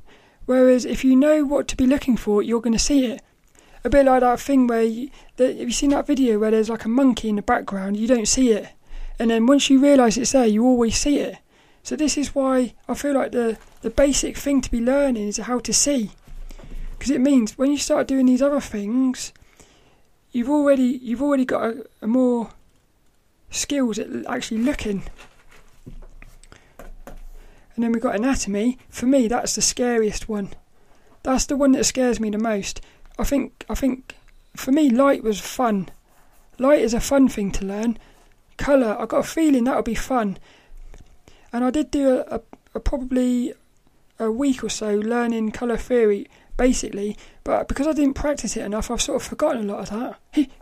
Whereas if you know what to be looking for, you're going to see it. A bit like that thing where you, that, have you seen that video where there's like a monkey in the background? You don't see it, and then once you realise it's there, you always see it. So this is why I feel like the the basic thing to be learning is how to see, because it means when you start doing these other things, you've already you've already got a, a more skills at actually looking. And then we've got anatomy. For me, that's the scariest one. That's the one that scares me the most. I think I think for me light was fun. Light is a fun thing to learn. Colour, I got a feeling that would be fun. And I did do a, a, a probably a week or so learning colour theory basically, but because I didn't practice it enough, I've sort of forgotten a lot of that.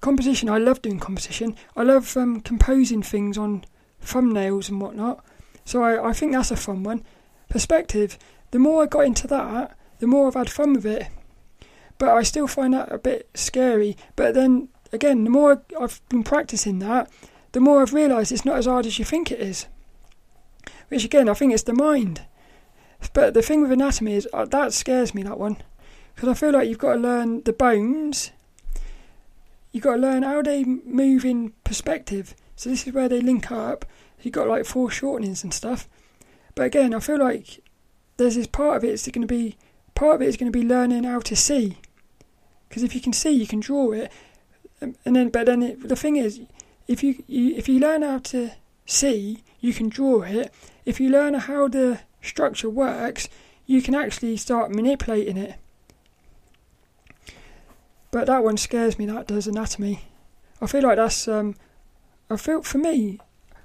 composition, I love doing composition. I love um, composing things on thumbnails and whatnot. So I, I think that's a fun one. Perspective, the more I got into that, the more I've had fun with it. But I still find that a bit scary. But then again, the more I've been practicing that, the more I've realised it's not as hard as you think it is. Which again, I think it's the mind. But the thing with anatomy is uh, that scares me, that one. Because I feel like you've got to learn the bones, you've got to learn how they move in perspective. So this is where they link up. You've got like foreshortenings and stuff. But again, I feel like there's this part of it is going to be part of it is going to be learning how to see. Because if you can see, you can draw it, and then but then it, the thing is, if you, you if you learn how to see, you can draw it. If you learn how the structure works, you can actually start manipulating it. But that one scares me. That does anatomy. I feel like that's. Um, I feel for me.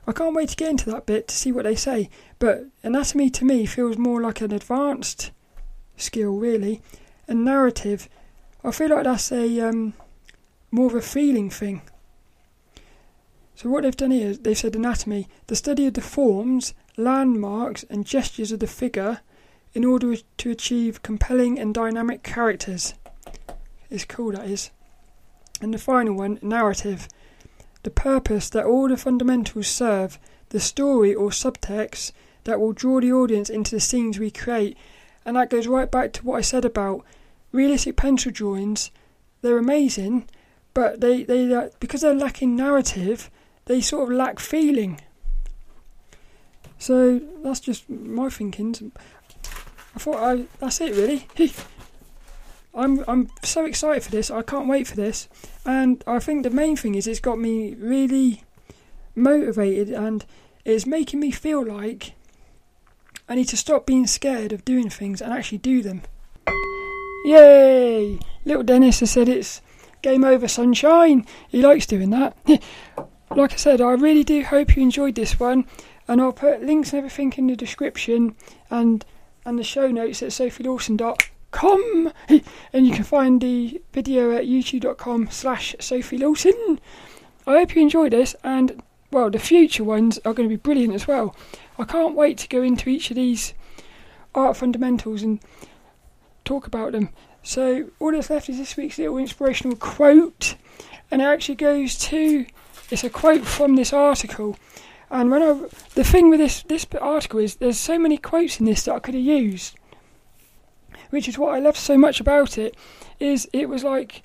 I can't wait to get into that bit to see what they say. But anatomy to me feels more like an advanced skill, really. And narrative, I feel like that's a um, more of a feeling thing. So what they've done here is they've said anatomy, the study of the forms, landmarks, and gestures of the figure in order to achieve compelling and dynamic characters. It's cool, that is. And the final one, narrative. The purpose that all the fundamentals serve, the story or subtext that will draw the audience into the scenes we create. And that goes right back to what I said about realistic pencil drawings. They're amazing, but they, they uh, because they're lacking narrative, they sort of lack feeling. So that's just my thinking. I thought I that's it really. I'm I'm so excited for this. I can't wait for this, and I think the main thing is it's got me really motivated, and it's making me feel like I need to stop being scared of doing things and actually do them. Yay! Little Dennis has said it's game over, sunshine. He likes doing that. like I said, I really do hope you enjoyed this one, and I'll put links and everything in the description and and the show notes at sophielawson.com, and you can find the video at youtube.com slash sophielawson. I hope you enjoyed this, and well, the future ones are going to be brilliant as well. I can't wait to go into each of these art fundamentals and talk about them. So all that's left is this week's little inspirational quote, and it actually goes to it's a quote from this article. And when I, the thing with this this article is there's so many quotes in this that I could have used, which is what I love so much about it. Is it was like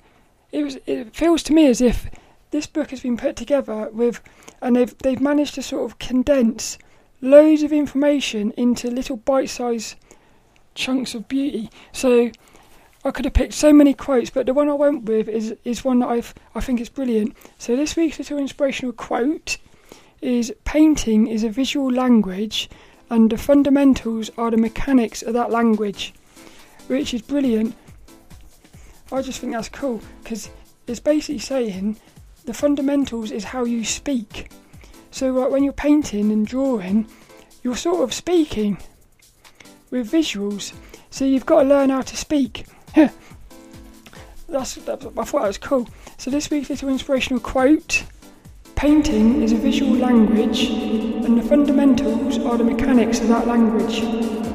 it was it feels to me as if this book has been put together with, and they've they've managed to sort of condense loads of information into little bite-sized chunks of beauty. So I could have picked so many quotes, but the one I went with is is one that I've I think is brilliant. So this week's little inspirational quote is painting is a visual language and the fundamentals are the mechanics of that language. Which is brilliant. I just think that's cool because it's basically saying the fundamentals is how you speak. So like when you're painting and drawing, you're sort of speaking with visuals. So you've got to learn how to speak. That's, that, I thought that was cool. So this week's little inspirational quote: "Painting is a visual language, and the fundamentals are the mechanics of that language."